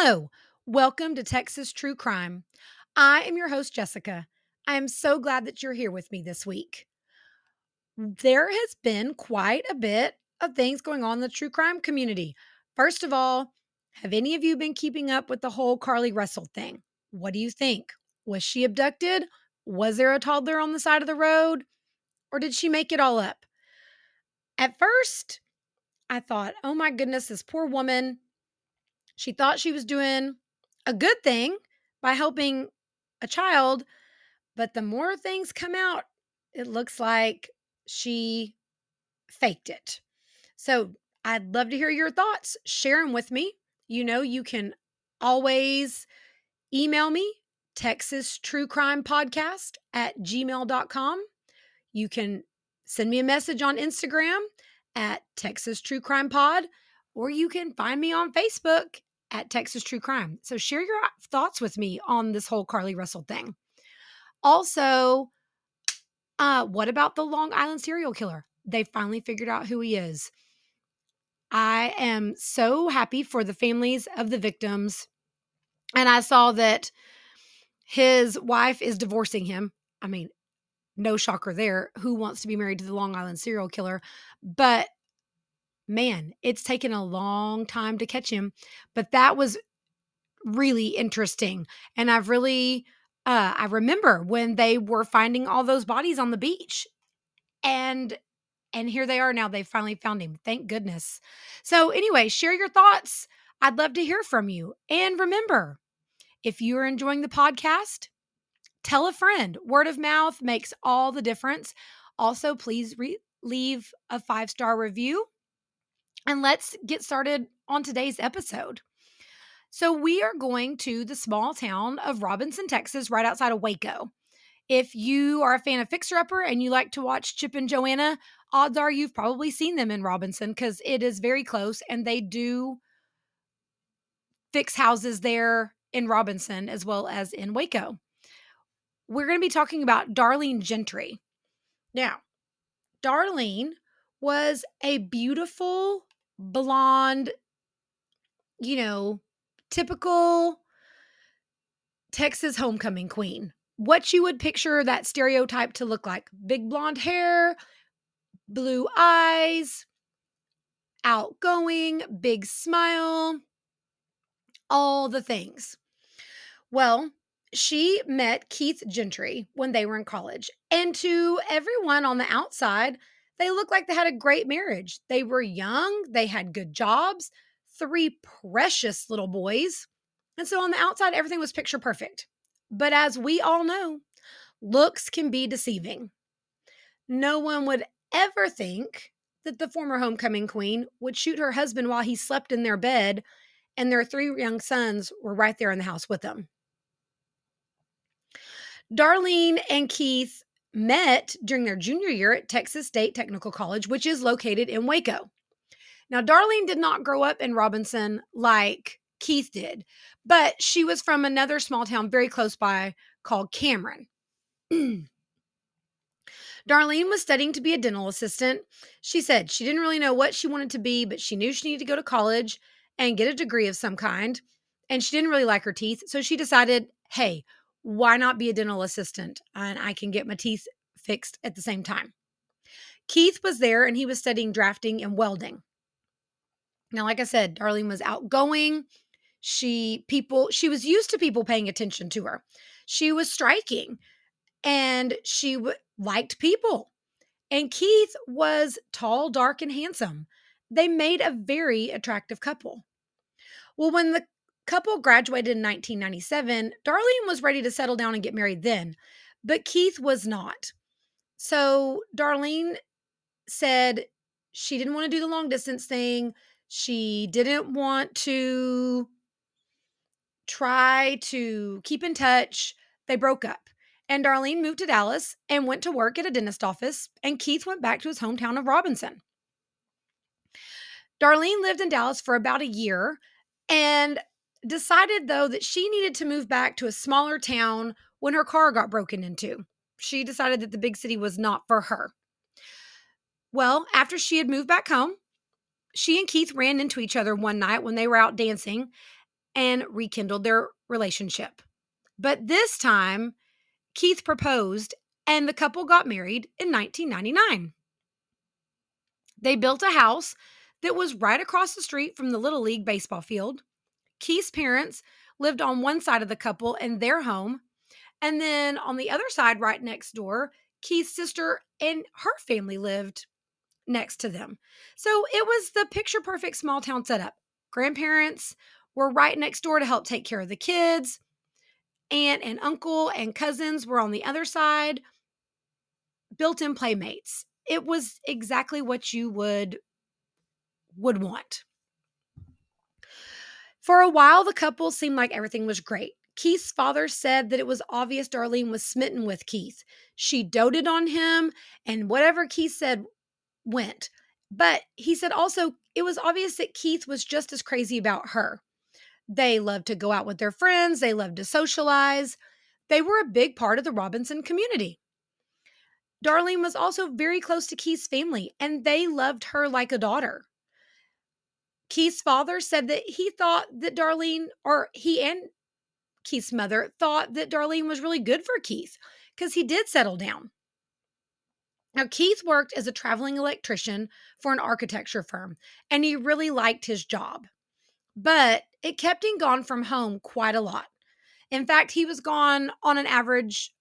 Hello, welcome to Texas True Crime. I am your host, Jessica. I am so glad that you're here with me this week. There has been quite a bit of things going on in the true crime community. First of all, have any of you been keeping up with the whole Carlee Russell thing? What do you think? Was she abducted? Was there a toddler on the side of the road? Or did she make it all up? At first, I thought, oh my goodness, this poor woman. She thought she was doing a good thing by helping a child. But the more things come out, it looks like she faked it. So I'd love to hear your thoughts. Share them with me. You know, you can always email me, Texas True Crime Podcast at gmail.com. You can send me a message on Instagram at Texas True Crime Pod, or you can find me on Facebook at Texas True Crime. So share your thoughts with me on this whole Carlee Russell thing. Also, uh, what about the Long Island serial killer? They finally figured out who he is. I am so happy for the families of the victims. And I saw that his wife is divorcing him. I mean, no shocker there. Who wants to be married to the Long Island serial killer? But man, it's taken a long time to catch him. But that was really interesting. And I've really, uh, I remember when they were finding all those bodies on the beach. And and here they are now. They finally found him. Thank goodness. So, anyway, share your thoughts. I'd love to hear from you. And remember, if you're enjoying the podcast, tell a friend. Word of mouth makes all the difference. Also, please re- leave a five star review. And let's get started on today's episode. So, we are going to the small town of Robinson, Texas, right outside of Waco. If you are a fan of Fixer Upper and you like to watch Chip and Joanna, odds are you've probably seen them in Robinson because it is very close and they do fix houses there in Robinson as well as in Waco. We're going to be talking about Darlene Gentry. Now, Darlene was a beautiful blonde, you know, typical Texas homecoming queen. What you would picture that stereotype to look like big blonde hair, blue eyes, outgoing, big smile, all the things. Well, she met Keith Gentry when they were in college. And to everyone on the outside, they looked like they had a great marriage. They were young, they had good jobs, three precious little boys. And so on the outside, everything was picture perfect. But as we all know, looks can be deceiving. No one would ever think that the former homecoming queen would shoot her husband while he slept in their bed and their three young sons were right there in the house with them. Darlene and Keith met during their junior year at Texas State Technical College, which is located in Waco. Now, Darlene did not grow up in Robinson like Keith did, but she was from another small town very close by called Cameron. Darlene was studying to be a dental assistant. She said she didn't really know what she wanted to be, but she knew she needed to go to college and get a degree of some kind. And she didn't really like her teeth. So she decided, hey, why not be a dental assistant? And I can get my teeth fixed at the same time. Keith was there and he was studying drafting and welding. Now, like I said, Darlene was outgoing. She people she was used to people paying attention to her. She was striking and she w- liked people. And Keith was tall, dark, and handsome. They made a very attractive couple. Well, when the couple graduated in 1997, Darlene was ready to settle down and get married then, but Keith was not. So Darlene said she didn't want to do the long distance thing. She didn't want to try to keep in touch. They broke up. And Darlene moved to Dallas and went to work at a dentist office, and Keith went back to his hometown of Robinson. Darlene lived in Dallas for about a year and decided, though, that she needed to move back to a smaller town when her car got broken into. She decided that the big city was not for her. Well, after she had moved back home, she and Keith ran into each other one night when they were out dancing and rekindled their relationship. But this time, Keith proposed and the couple got married in 1999. They built a house that was right across the street from the Little League baseball field. Keith's parents lived on one side of the couple in their home. And then on the other side, right next door, Keith's sister and her family lived next to them. So it was the picture perfect small town setup. Grandparents were right next door to help take care of the kids. Aunt and uncle and cousins were on the other side. Built in playmates. It was exactly what you would would want. For a while, the couple seemed like everything was great. Keith's father said that it was obvious Darlene was smitten with Keith. She doted on him, and whatever Keith said went. But he said also it was obvious that Keith was just as crazy about her. They loved to go out with their friends, they loved to socialize. They were a big part of the Robinson community. Darlene was also very close to Keith's family, and they loved her like a daughter. Keith's father said that he thought that Darlene, or he and Keith's mother, thought that Darlene was really good for Keith because he did settle down. Now, Keith worked as a traveling electrician for an architecture firm, and he really liked his job. But it kept him gone from home quite a lot. In fact, he was gone on an average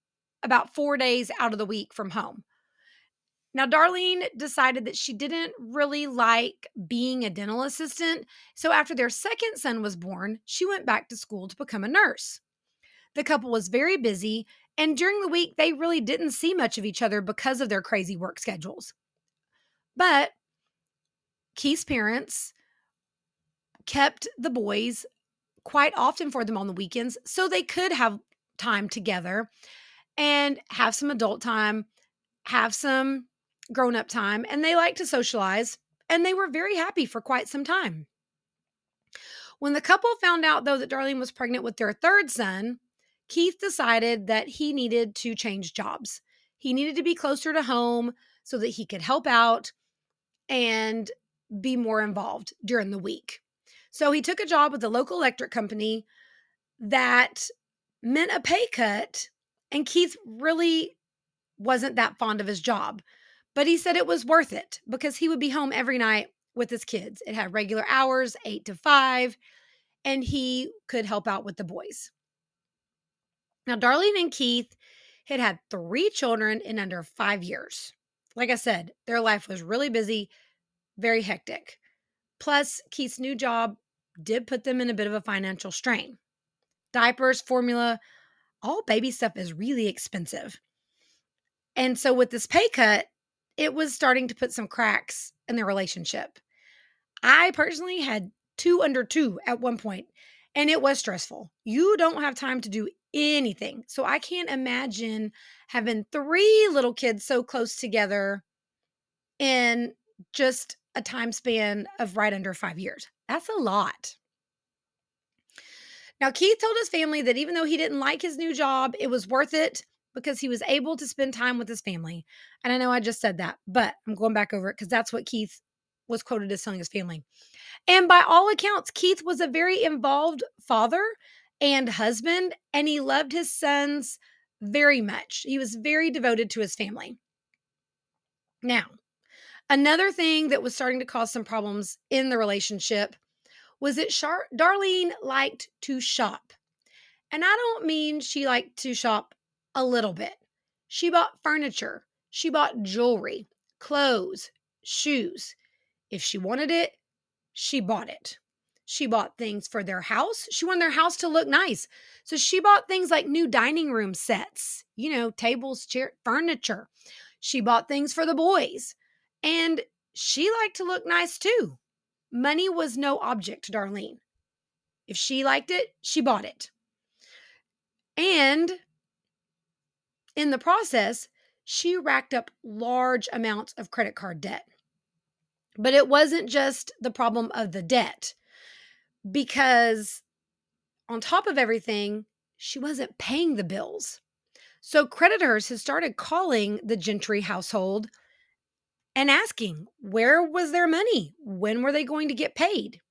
about four days out of the week from home. Now, Darlene decided that she didn't really like being a dental assistant. So, after their second son was born, she went back to school to become a nurse. The couple was very busy and during the week, they really didn't see much of each other because of their crazy work schedules. But Keith's parents kept the boys quite often for them on the weekends so they could have time together and have some adult time, have some grown up time, and they liked to socialize. And they were very happy for quite some time. When the couple found out, though, that Darlene was pregnant with their third son, Keith decided that he needed to change jobs. He needed to be closer to home so that he could help out and be more involved during the week. So he took a job with a local electric company that meant a pay cut. And Keith really wasn't that fond of his job, but he said it was worth it because he would be home every night with his kids. It had regular hours, eight to five, and he could help out with the boys. Now, Darlene and Keith had had three children in under five years. Like I said, their life was really busy, very hectic. Plus, Keith's new job did put them in a bit of a financial strain. Diapers, formula, all baby stuff is really expensive. And so, with this pay cut, it was starting to put some cracks in their relationship. I personally had two under two at one point, and it was stressful. You don't have time to do anything. So I can't imagine having three little kids so close together in just a time span of right under five years. That's a lot. Now, Keith told his family that even though he didn't like his new job, it was worth it because he was able to spend time with his family. And I know I just said that, but I'm going back over it because that's what Keith was quoted as telling his family. And by all accounts, Keith was a very involved father and husband, and he loved his sons very much. He was very devoted to his family. Now, another thing that was starting to cause some problems in the relationship was that Char- Darlene liked to shop. And I don't mean she liked to shop a little bit. She bought furniture, she bought jewelry, clothes, shoes. If she wanted it, she bought it. She bought things for their house. She wanted their house to look nice. So she bought things like new dining room sets, you know, tables, chair, furniture. She bought things for the boys. And she liked to look nice too. Money was no object to Darlene. If she liked it, she bought it. And in the process, she racked up large amounts of credit card debt. But it wasn't just the problem of the debt because on top of everything, she wasn't paying the bills. So creditors had started calling the Gentry household and asking, where was their money? When were they going to get paid?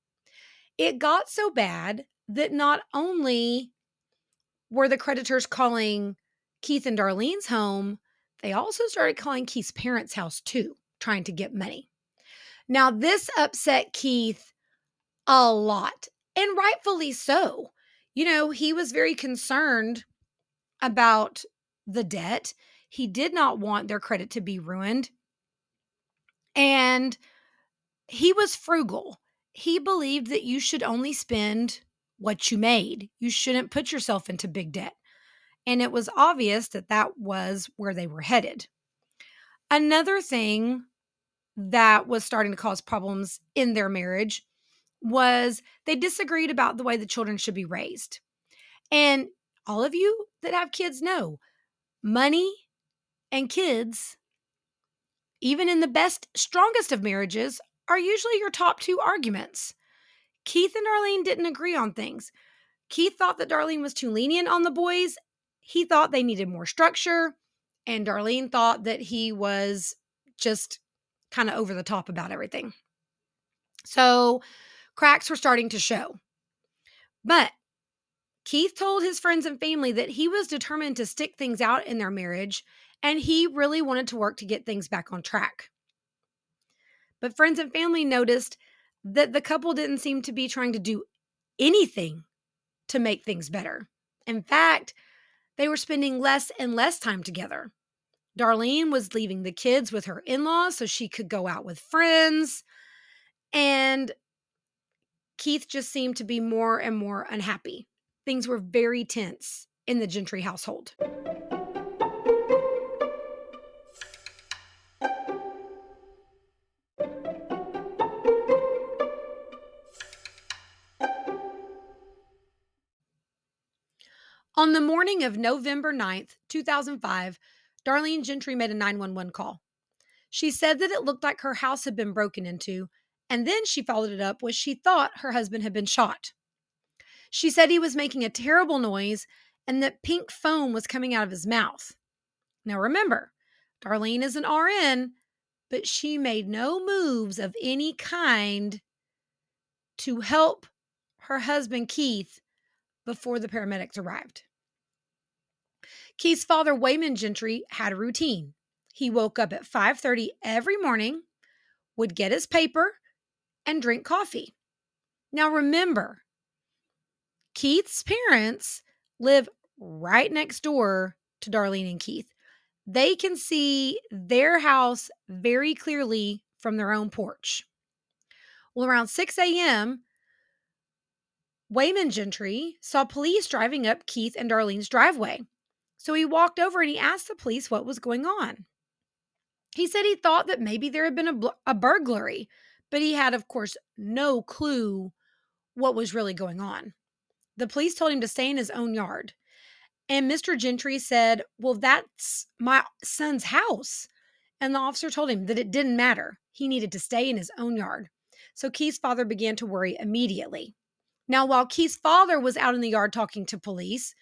It got so bad that not only were the creditors calling Keith and Darlene's home, they also started calling Keith's parents' house too, trying to get money. Now, this upset Keith a lot, and rightfully so. You know, he was very concerned about the debt. He did not want their credit to be ruined. And he was frugal. He believed that you should only spend what you made. You shouldn't put yourself into big debt. And it was obvious that that was where they were headed. Another thing that was starting to cause problems in their marriage was they disagreed about the way the children should be raised. And all of you that have kids know money and kids, even in the best, strongest of marriages, are usually your top two arguments. Keith and Darlene didn't agree on things. Keith thought that Darlene was too lenient on the boys. He thought they needed more structure. And Darlene thought that he was just kind of over the top about everything. So cracks were starting to show. But Keith told his friends and family that he was determined to stick things out in their marriage and he really wanted to work to get things back on track. But friends and family noticed that the couple didn't seem to be trying to do anything to make things better. In fact, they were spending less and less time together. Darlene was leaving the kids with her in laws so she could go out with friends. And Keith just seemed to be more and more unhappy. Things were very tense in the Gentry household. On the morning of November 9th, 2005, Darlene Gentry made a 911 call. She said that it looked like her house had been broken into, and then she followed it up with she thought her husband had been shot. She said he was making a terrible noise and that pink foam was coming out of his mouth. Now remember, Darlene is an RN, but she made no moves of any kind to help her husband Keith before the paramedics arrived. Keith's father, Waymon Gentry, had a routine. He woke up at 5:30 every morning, would get his paper, and drink coffee. Now remember, Keith's parents live right next door to Darlene and Keith. They can see their house very clearly from their own porch. Well, around 6 a.m., Waymon Gentry saw police driving up Keith and Darlene's driveway. So he walked over and he asked the police what was going on. He said he thought that maybe there had been a, bl- a burglary, but he had, of course, no clue what was really going on. The police told him to stay in his own yard. And Mr. Gentry said, Well, that's my son's house. And the officer told him that it didn't matter. He needed to stay in his own yard. So Keith's father began to worry immediately. Now, while Keith's father was out in the yard talking to police,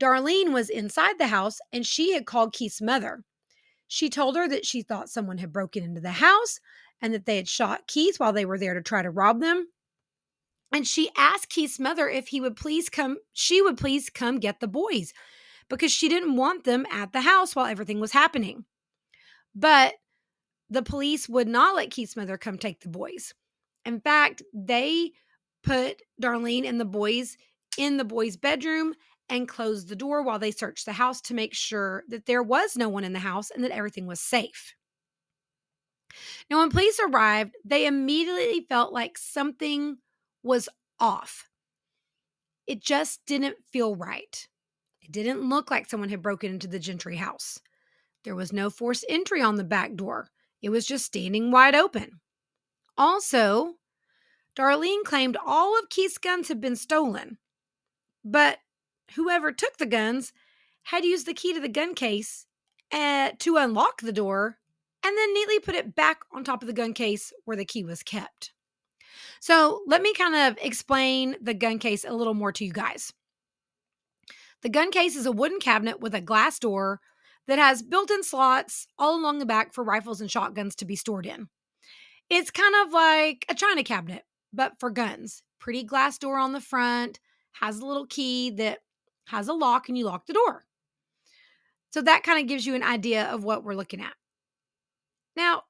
Darlene was inside the house and she had called Keith's mother. She told her that she thought someone had broken into the house and that they had shot Keith while they were there to try to rob them. And she asked Keith's mother if he would please come, she would please come get the boys because she didn't want them at the house while everything was happening. But the police would not let Keith's mother come take the boys. In fact, they put Darlene and the boys in the boys' bedroom and closed the door while they searched the house to make sure that there was no one in the house and that everything was safe. Now, when police arrived, they immediately felt like something was off. It just didn't feel right. It didn't look like someone had broken into the Gentry house. There was no forced entry on the back door, it was just standing wide open. Also, Darlene claimed all of Keith's guns had been stolen, but whoever took the guns had used the key to the gun case uh, to unlock the door and then neatly put it back on top of the gun case where the key was kept. So, let me kind of explain the gun case a little more to you guys. The gun case is a wooden cabinet with a glass door that has built in slots all along the back for rifles and shotguns to be stored in. It's kind of like a china cabinet, but for guns. Pretty glass door on the front, has a little key that has a lock and you lock the door. So that kind of gives you an idea of what we're looking at. Now,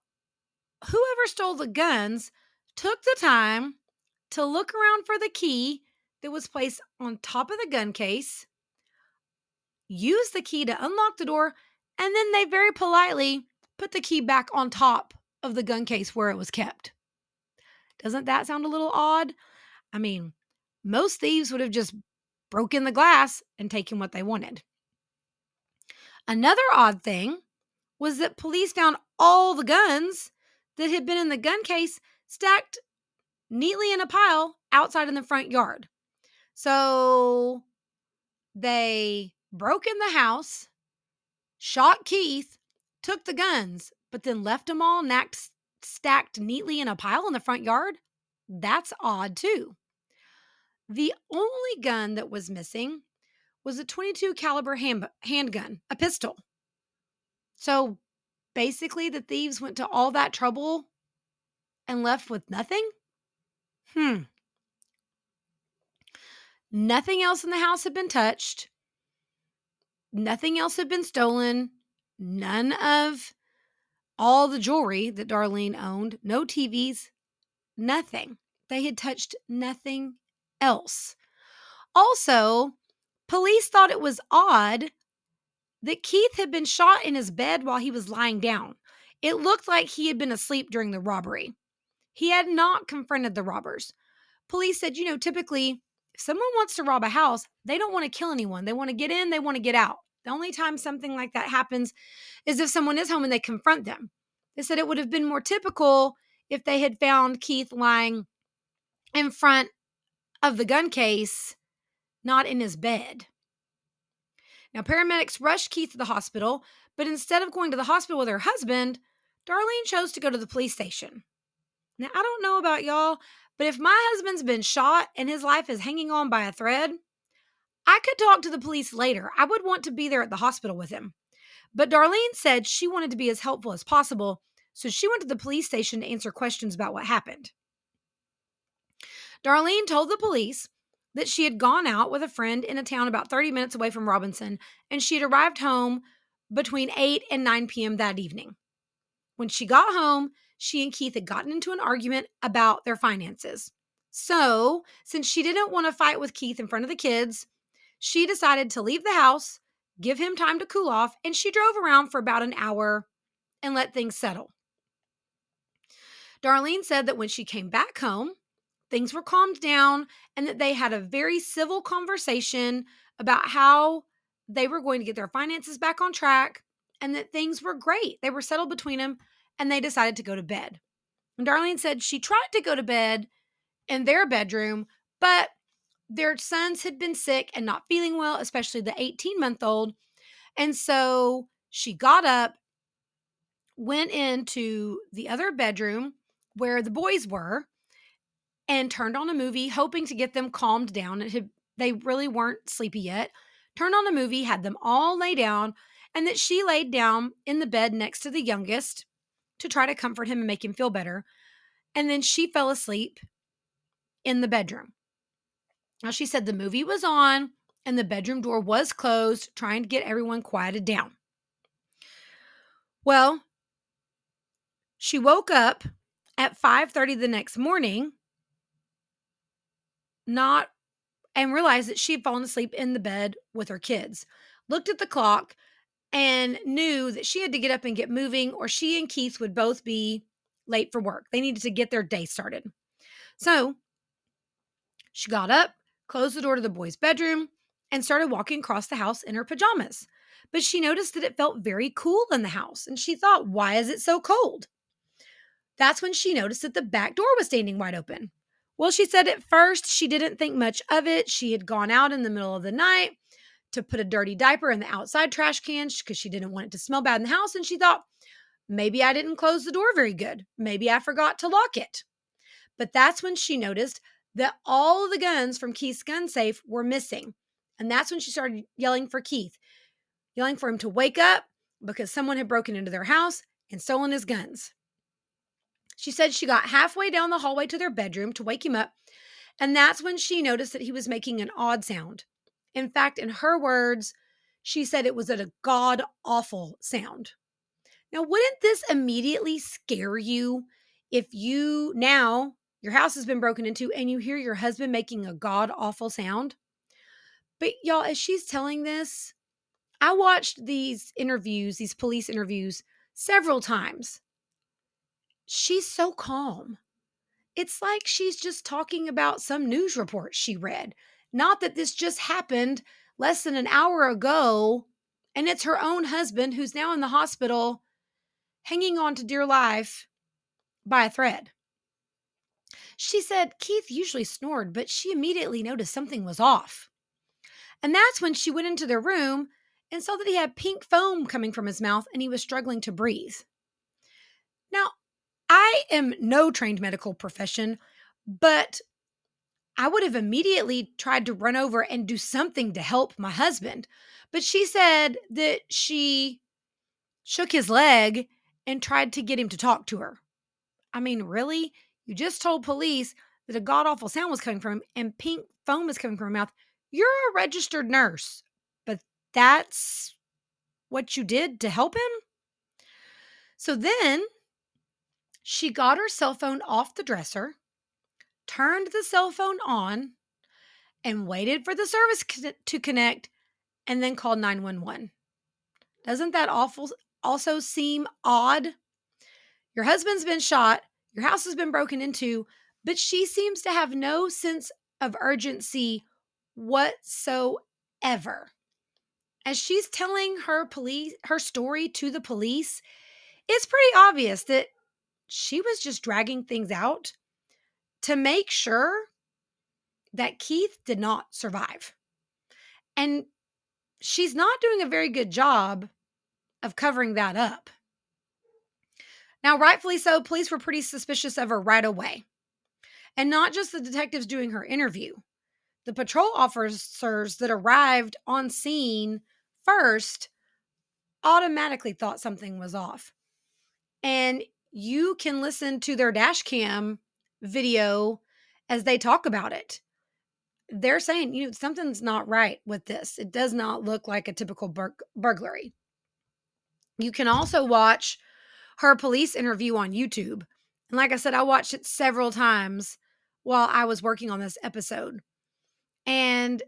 whoever stole the guns took the time to look around for the key that was placed on top of the gun case, use the key to unlock the door, and then they very politely put the key back on top of the gun case where it was kept. Doesn't that sound a little odd? I mean, most thieves would have just broken the glass and taken what they wanted. Another odd thing was that police found all the guns that had been in the gun case stacked neatly in a pile outside in the front yard. So they broke in the house, shot Keith, took the guns, but then left them all nacked, stacked neatly in a pile in the front yard. That's odd too. The only gun that was missing was a 22 caliber hand, handgun, a pistol. So basically the thieves went to all that trouble and left with nothing? Hmm. Nothing else in the house had been touched. Nothing else had been stolen. None of all the jewelry that Darlene owned, no TVs, nothing. They had touched nothing else. Also, police thought it was odd that Keith had been shot in his bed while he was lying down. It looked like he had been asleep during the robbery. He had not confronted the robbers. Police said, you know, typically, if someone wants to rob a house, they don't want to kill anyone. They want to get in, they want to get out. The only time something like that happens is if someone is home and they confront them. They said it would have been more typical if they had found Keith lying in front of the gun case, not in his bed. Now, paramedics rushed Keith to the hospital, but instead of going to the hospital with her husband, Darlene chose to go to the police station. Now, I don't know about y'all, but if my husband's been shot and his life is hanging on by a thread, I could talk to the police later. I would want to be there at the hospital with him. But Darlene said she wanted to be as helpful as possible, so she went to the police station to answer questions about what happened. Darlene told the police that she had gone out with a friend in a town about 30 minutes away from Robinson, and she had arrived home between 8 and 9 p.m. that evening. When she got home, she and Keith had gotten into an argument about their finances. So, since she didn't want to fight with Keith in front of the kids, she decided to leave the house, give him time to cool off, and she drove around for about an hour and let things settle. Darlene said that when she came back home, things were calmed down and that they had a very civil conversation about how they were going to get their finances back on track and that things were great. They were settled between them and they decided to go to bed. And Darlene said she tried to go to bed in their bedroom, but their sons had been sick and not feeling well, especially the 18 month old. And so she got up, went into the other bedroom where the boys were, and turned on a movie, hoping to get them calmed down. It had, they really weren't sleepy yet. Turned on a movie, had them all lay down, and that she laid down in the bed next to the youngest to try to comfort him and make him feel better. And then she fell asleep in the bedroom. Now, she said the movie was on and the bedroom door was closed, trying to get everyone quieted down. Well, she woke up at 5:30 the next morning not and realized that she had fallen asleep in the bed with her kids. Looked at the clock and knew that she had to get up and get moving, or she and Keith would both be late for work. They needed to get their day started. So she got up, closed the door to the boys' bedroom, and started walking across the house in her pajamas. But she noticed that it felt very cool in the house, and she thought, why is it so cold? That's when she noticed that the back door was standing wide open. Well, she said at first she didn't think much of it. She had gone out in the middle of the night to put a dirty diaper in the outside trash can because she didn't want it to smell bad in the house. And she thought, maybe I didn't close the door very good. Maybe I forgot to lock it. But that's when she noticed that all of the guns from Keith's gun safe were missing. And that's when she started yelling for Keith, yelling for him to wake up because someone had broken into their house and stolen his guns. She said she got halfway down the hallway to their bedroom to wake him up And that's when she noticed that he was making an odd sound. In fact, in her words, she said it was a god awful sound. Now, wouldn't this immediately scare you if you now your house has been broken into and you hear your husband making a god awful sound? But y'all, as she's telling this, I watched these interviews, these police interviews, several times. She's so calm. It's like she's just talking about some news report she read. Not that this just happened less than an hour ago, and it's her own husband who's now in the hospital hanging on to dear life by a thread. She said Keith usually snored, but she immediately noticed something was off. And that's when she went into their room and saw that he had pink foam coming from his mouth and he was struggling to breathe. Now, I am no trained medical profession, but I would have immediately tried to run over and do something to help my husband. But she said that she shook his leg and tried to get him to talk to her. I mean, really? You just told police that a god awful sound was coming from him and pink foam was coming from her mouth. You're a registered nurse, but that's what you did to help him? So then she got her cell phone off the dresser, turned the cell phone on, and waited for the service to connect and then called 911. Doesn't that awful also seem odd? Your husband's been shot, your house has been broken into, but she seems to have no sense of urgency whatsoever. As she's telling her police her story to the police, it's pretty obvious that she was just dragging things out to make sure that Keith did not survive. And she's not doing a very good job of covering that up. Now, rightfully so, police were pretty suspicious of her right away. And not just the detectives doing her interview. The patrol officers that arrived on scene first automatically thought something was off. And you can listen to their dash cam video as they talk about it. They're saying, you know, something's not right with this. It does not look like a typical bur- burglary. You can also watch her police interview on YouTube. And like I said, I watched it several times while I was working on this episode. And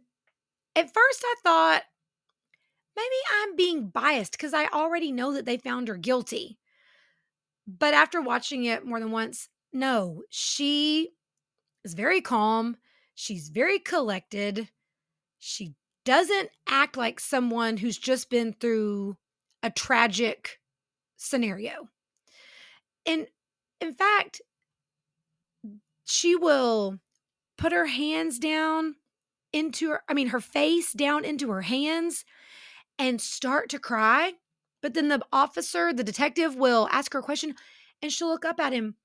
at first I thought maybe I'm being biased because I already know that they found her guilty. But after watching it more than once, no, she is very calm. She's very collected. She doesn't act like someone who's just been through a tragic scenario. And in fact, she will put her hands down into her, I mean, her face down into her hands and start to cry but then the officer, the detective, will ask her a question and she'll look up at him.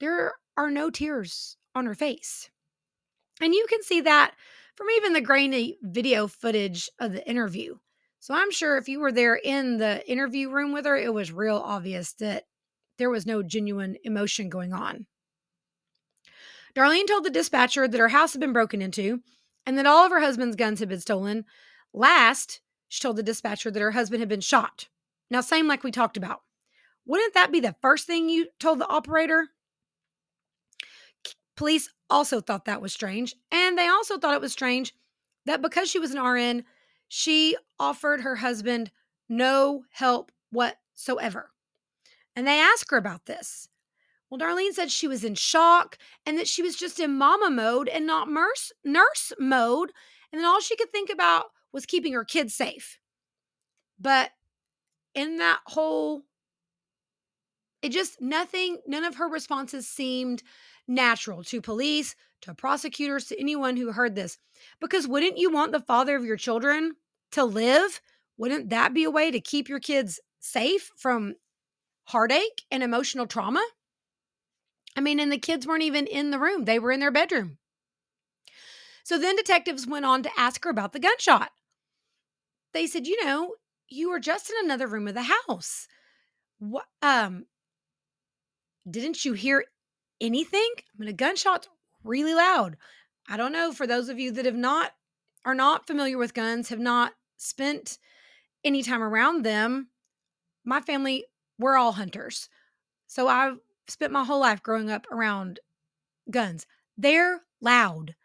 There are no tears on her face. And you can see that from even the grainy video footage of the interview. So I'm sure if you were there in the interview room with her, it was real obvious that there was no genuine emotion going on. Darlene told the dispatcher that her house had been broken into and that all of her husband's guns had been stolen. Last, she told the dispatcher that her husband had been shot. Now, same like we talked about. Wouldn't that be the first thing you told the operator? Police also thought that was strange. And they also thought it was strange that because she was an RN, she offered her husband no help whatsoever. And they asked her about this. Well, Darlene said she was in shock and that she was just in mama mode and not nurse, nurse mode. And then all she could think about was keeping her kids safe. But in that whole it just nothing none of her responses seemed natural to police to prosecutors to anyone who heard this. Because wouldn't you want the father of your children to live? Wouldn't that be a way to keep your kids safe from heartache and emotional trauma? I mean and the kids weren't even in the room they were in their bedroom. So then detectives went on to ask her about the gunshot. They said you know you were just in another room of the house. What um didn't you hear anything? I mean a gunshot's really loud. I don't know for those of you that have not are not familiar with guns, have not spent any time around them. My family, we're all hunters. So I've spent my whole life growing up around guns. They're loud.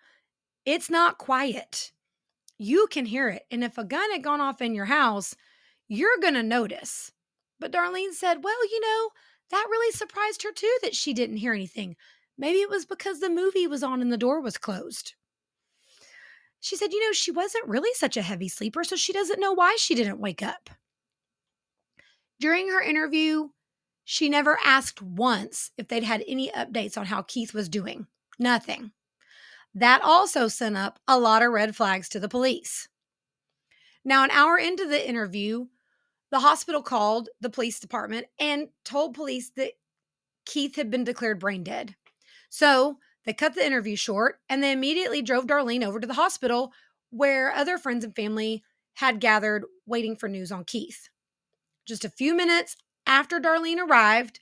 It's not quiet. You can hear it. And if a gun had gone off in your house, you're going to notice. But Darlene said, Well, you know, that really surprised her too that she didn't hear anything. Maybe it was because the movie was on and the door was closed. She said, You know, she wasn't really such a heavy sleeper, so she doesn't know why she didn't wake up. During her interview, she never asked once if they'd had any updates on how Keith was doing. Nothing. That also sent up a lot of red flags to the police. Now, an hour into the interview, the hospital called the police department and told police that Keith had been declared brain dead. So they cut the interview short and they immediately drove Darlene over to the hospital where other friends and family had gathered waiting for news on Keith. Just a few minutes after Darlene arrived,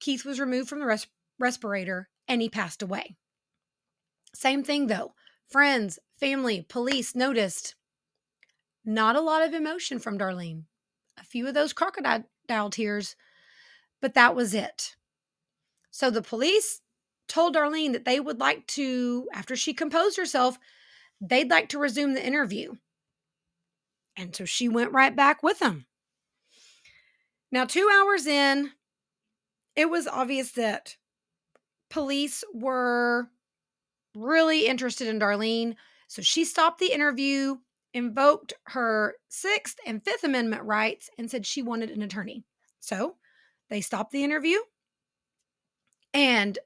Keith was removed from the res- respirator and he passed away. Same thing though. Friends, family, police noticed not a lot of emotion from Darlene. A few of those crocodile tears, but that was it. So the police told Darlene that they would like to, after she composed herself, they'd like to resume the interview. And so she went right back with them. Now, two hours in, it was obvious that police were really interested in Darlene. So she stopped the interview, invoked her Sixth and Fifth Amendment rights, and said she wanted an attorney. So they stopped the interview and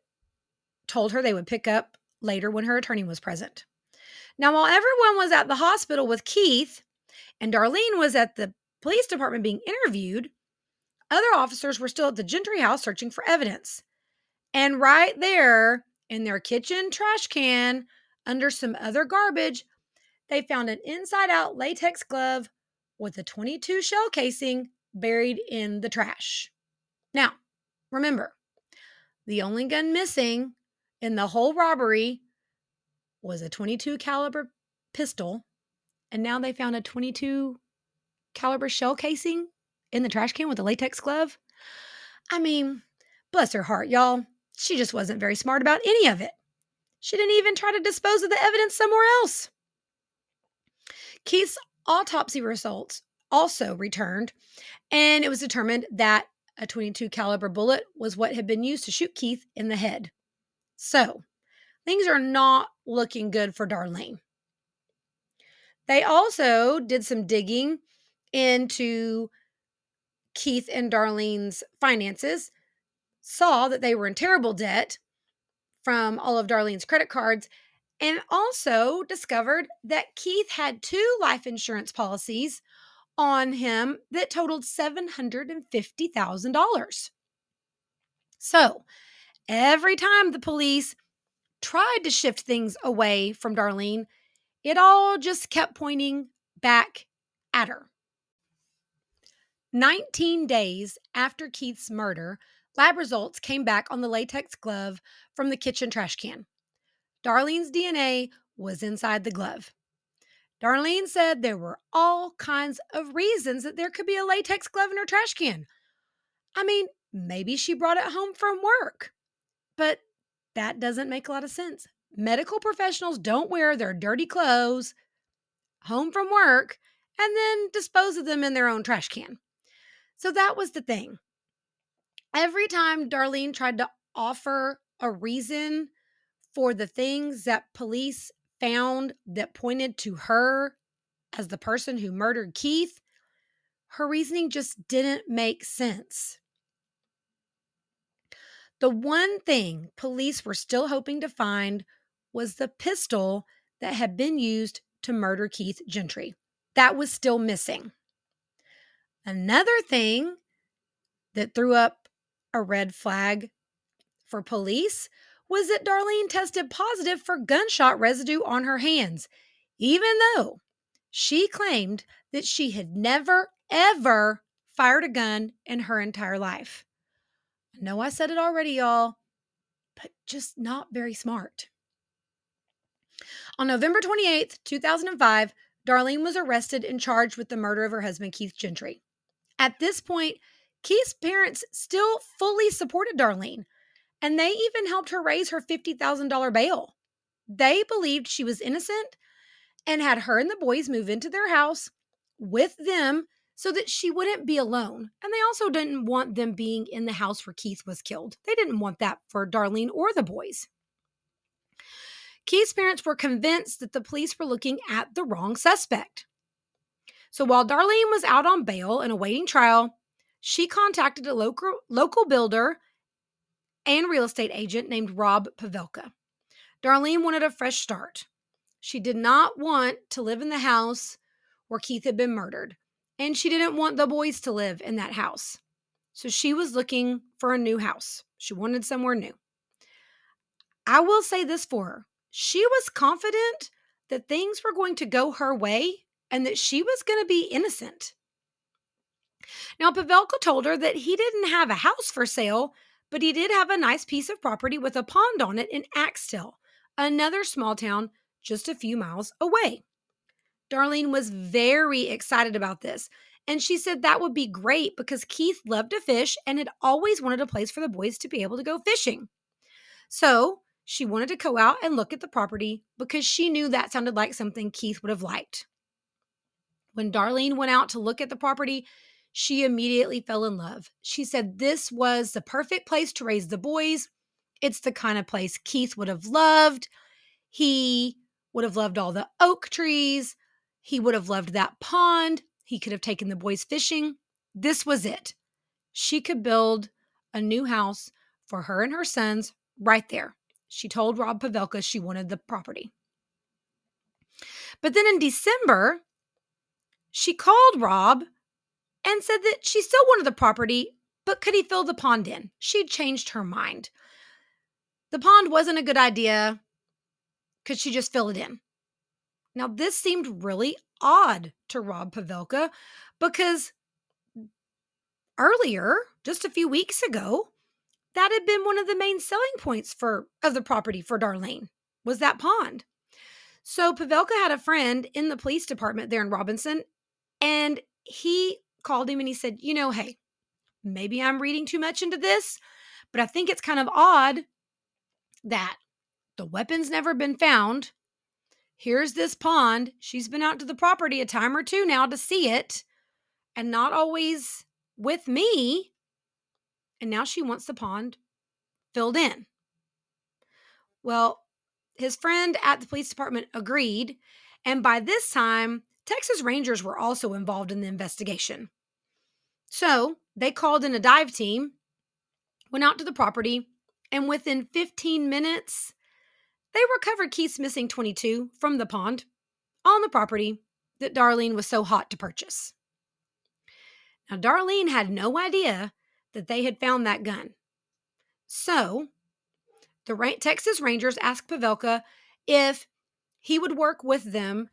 told her they would pick up later when her attorney was present. Now, while everyone was at the hospital with Keith and Darlene was at the police department being interviewed, other officers were still at the Gentry house searching for evidence. And right there in their kitchen trash can, under some other garbage, they found an inside out latex glove with a 22 shell casing buried in the trash. Now, remember, the only gun missing in the whole robbery was a 22 caliber pistol and now they found a 22 caliber shell casing in the trash can with a latex glove? I mean bless her heart y'all. She just wasn't very smart about any of it. She didn't even try to dispose of the evidence somewhere else keith's autopsy results also returned and it was determined that a 22 caliber bullet was what had been used to shoot keith in the head so things are not looking good for Darlene. They also did some digging into Keith and Darlene's finances, saw that they were in terrible debt from all of Darlene's credit cards, and also discovered that Keith had two life insurance policies on him that totaled $750,000. So Every time the police tried to shift things away from Darlene, it all just kept pointing back at her. 19 days after Keith's murder, lab results came back on the latex glove from the kitchen trash can. Darlene's DNA was inside the glove. Darlene said there were all kinds of reasons that there could be a latex glove in her trash can. I mean, maybe she brought it home from work. But that doesn't make a lot of sense. Medical professionals don't wear their dirty clothes home from work and then dispose of them in their own trash can. So that was the thing. Every time Darlene tried to offer a reason for the things that police found that pointed to her as the person who murdered Keith, her reasoning just didn't make sense. The one thing police were still hoping to find was the pistol that had been used to murder Keith Gentry. That was still missing. Another thing that threw up a red flag for police was that Darlene tested positive for gunshot residue on her hands, even though she claimed that she had never, ever fired a gun in her entire life. I know I said it already, y'all, but just not very smart. On November 28th, 2005, Darlene was arrested and charged with the murder of her husband, Keith Gentry. At this point, Keith's parents still fully supported Darlene, and they even helped her raise her $50,000 bail. They believed she was innocent and had her and the boys move into their house with them so that she wouldn't be alone. And they also didn't want them being in the house where Keith was killed. They didn't want that for Darlene or the boys. Keith's parents were convinced that the police were looking at the wrong suspect. So while Darlene was out on bail and awaiting trial, she contacted a local, local builder and real estate agent named Rob Pavelka. Darlene wanted a fresh start. She did not want to live in the house where Keith had been murdered, and she didn't want the boys to live in that house. So she was looking for a new house. She wanted somewhere new. I will say this for her she was confident that things were going to go her way and that she was going to be innocent. Now, Pavelka told her that he didn't have a house for sale, but he did have a nice piece of property with a pond on it in Axtell, another small town just a few miles away. Darlene was very excited about this, and she said that would be great because Keith loved to fish and had always wanted a place for the boys to be able to go fishing. So she wanted to go out and look at the property because she knew that sounded like something Keith would have liked. When Darlene went out to look at the property, she immediately fell in love. She said this was the perfect place to raise the boys. It's the kind of place Keith would have loved. He would have loved all the oak trees. He would have loved that pond. He could have taken the boys fishing. This was it. She could build a new house for her and her sons right there. She told Rob Pavelka she wanted the property. But then in December, she called Rob and said that she still wanted the property, but could he fill the pond in? She'd changed her mind. The pond wasn't a good idea. Could she just fill it in? Now, this seemed really odd to Rob Pavelka because earlier, just a few weeks ago, that had been one of the main selling points for of the property for Darlene was that pond. So Pavelka had a friend in the police department there in Robinson, and he called him and he said, You know, hey, maybe I'm reading too much into this, but I think it's kind of odd that the weapon's never been found. Here's this pond. She's been out to the property a time or two now to see it, and not always with me. And now she wants the pond filled in. Well, his friend at the police department agreed. And by this time, Texas Rangers were also involved in the investigation. So they called in a dive team, went out to the property, and within 15 minutes, they recovered Keith's missing 22 from the pond on the property that Darlene was so hot to purchase. Now, Darlene had no idea that they had found that gun. So, the Texas Rangers asked Pavelka if he would work with them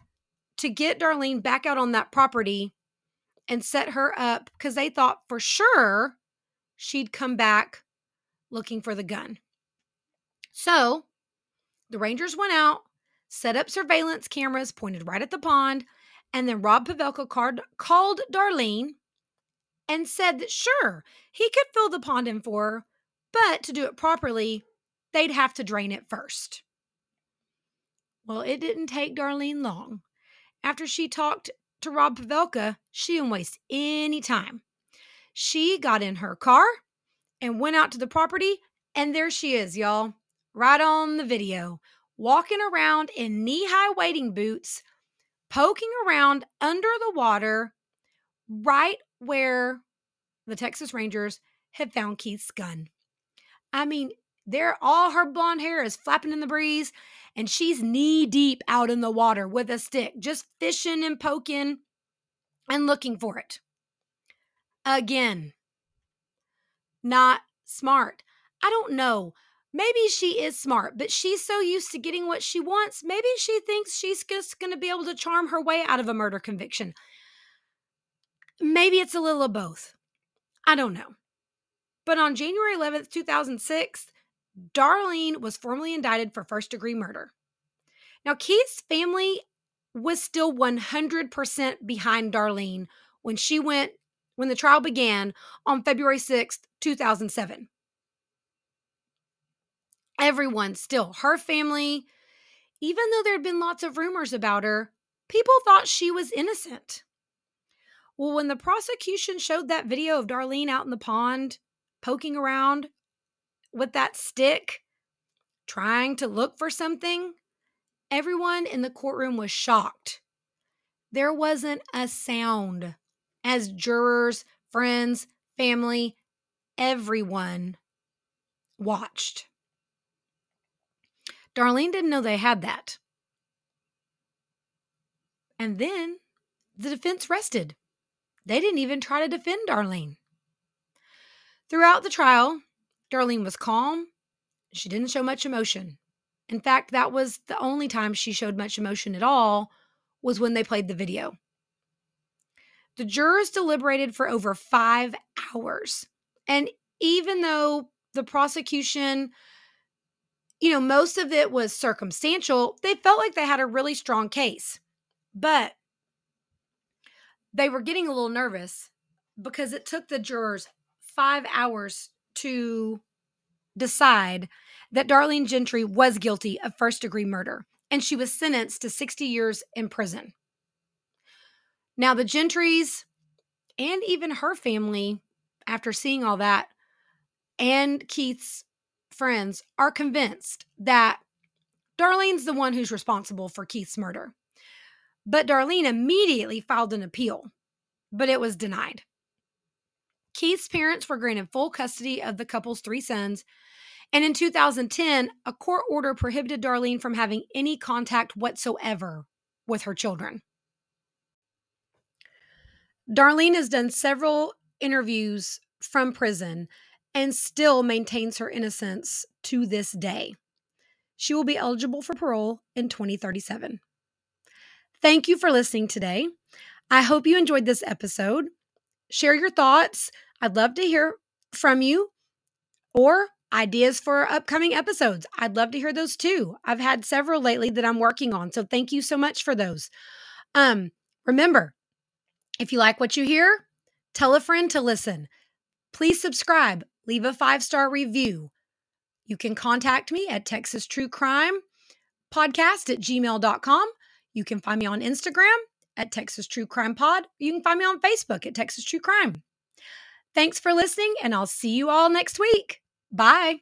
to get Darlene back out on that property and set her up because they thought for sure she'd come back looking for the gun. So the Rangers went out, set up surveillance cameras pointed right at the pond, and then Rob Pavelka called, called Darlene and said that sure, he could fill the pond in for her, but to do it properly, they'd have to drain it first. Well, it didn't take Darlene long after she talked to Rob Pavelka, she didn't waste any time. She got in her car and went out to the property, and there she is, y'all, right on the video, walking around in knee high wading boots, poking around under the water, right where the Texas Rangers had found Keith's gun. I mean, there all her blonde hair is flapping in the breeze and she's knee deep out in the water with a stick, just fishing and poking and looking for it. Again, not smart. I don't know. Maybe she is smart, but she's so used to getting what she wants. Maybe she thinks she's just going to be able to charm her way out of a murder conviction. Maybe it's a little of both. I don't know. But on January 11th, 2006, Darlene was formally indicted for first degree murder. Now, Keith's family was still 100% behind Darlene when she went, when the trial began on February 6th, 2007. Everyone still, her family, even though there had been lots of rumors about her, people thought she was innocent. Well, when the prosecution showed that video of Darlene out in the pond poking around with that stick, trying to look for something, everyone in the courtroom was shocked. There wasn't a sound as jurors, friends, family, everyone watched. Darlene didn't know they had that. And then the defense rested. They didn't even try to defend Darlene. Throughout the trial, Darlene was calm. She didn't show much emotion. In fact, that was the only time she showed much emotion at all was when they played the video. The jurors deliberated for over 5 hours. And even though the prosecution you know, most of it was circumstantial, they felt like they had a really strong case. But they were getting a little nervous because it took the jurors five hours to decide that Darlene Gentry was guilty of first degree murder, and she was sentenced to 60 years in prison. Now, the Gentrys and even her family, after seeing all that, and Keith's friends are convinced that Darlene's the one who's responsible for Keith's murder. But Darlene immediately filed an appeal, but it was denied. Keith's parents were granted full custody of the couple's three sons. And in 2010, a court order prohibited Darlene from having any contact whatsoever with her children. Darlene has done several interviews from prison and still maintains her innocence to this day. She will be eligible for parole in 2037. Thank you for listening today. I hope you enjoyed this episode. Share your thoughts. I'd love to hear from you or ideas for upcoming episodes. I'd love to hear those too. I've had several lately that I'm working on, so thank you so much for those. Um, remember, if you like what you hear, tell a friend to listen. Please subscribe, leave a five star review. You can contact me at Texas True Crime Podcast at gmail.com. You can find me on Instagram at Texas True Crime Pod. You can find me on Facebook at Texas True Crime. Thanks for listening, and I'll see you all next week. Bye.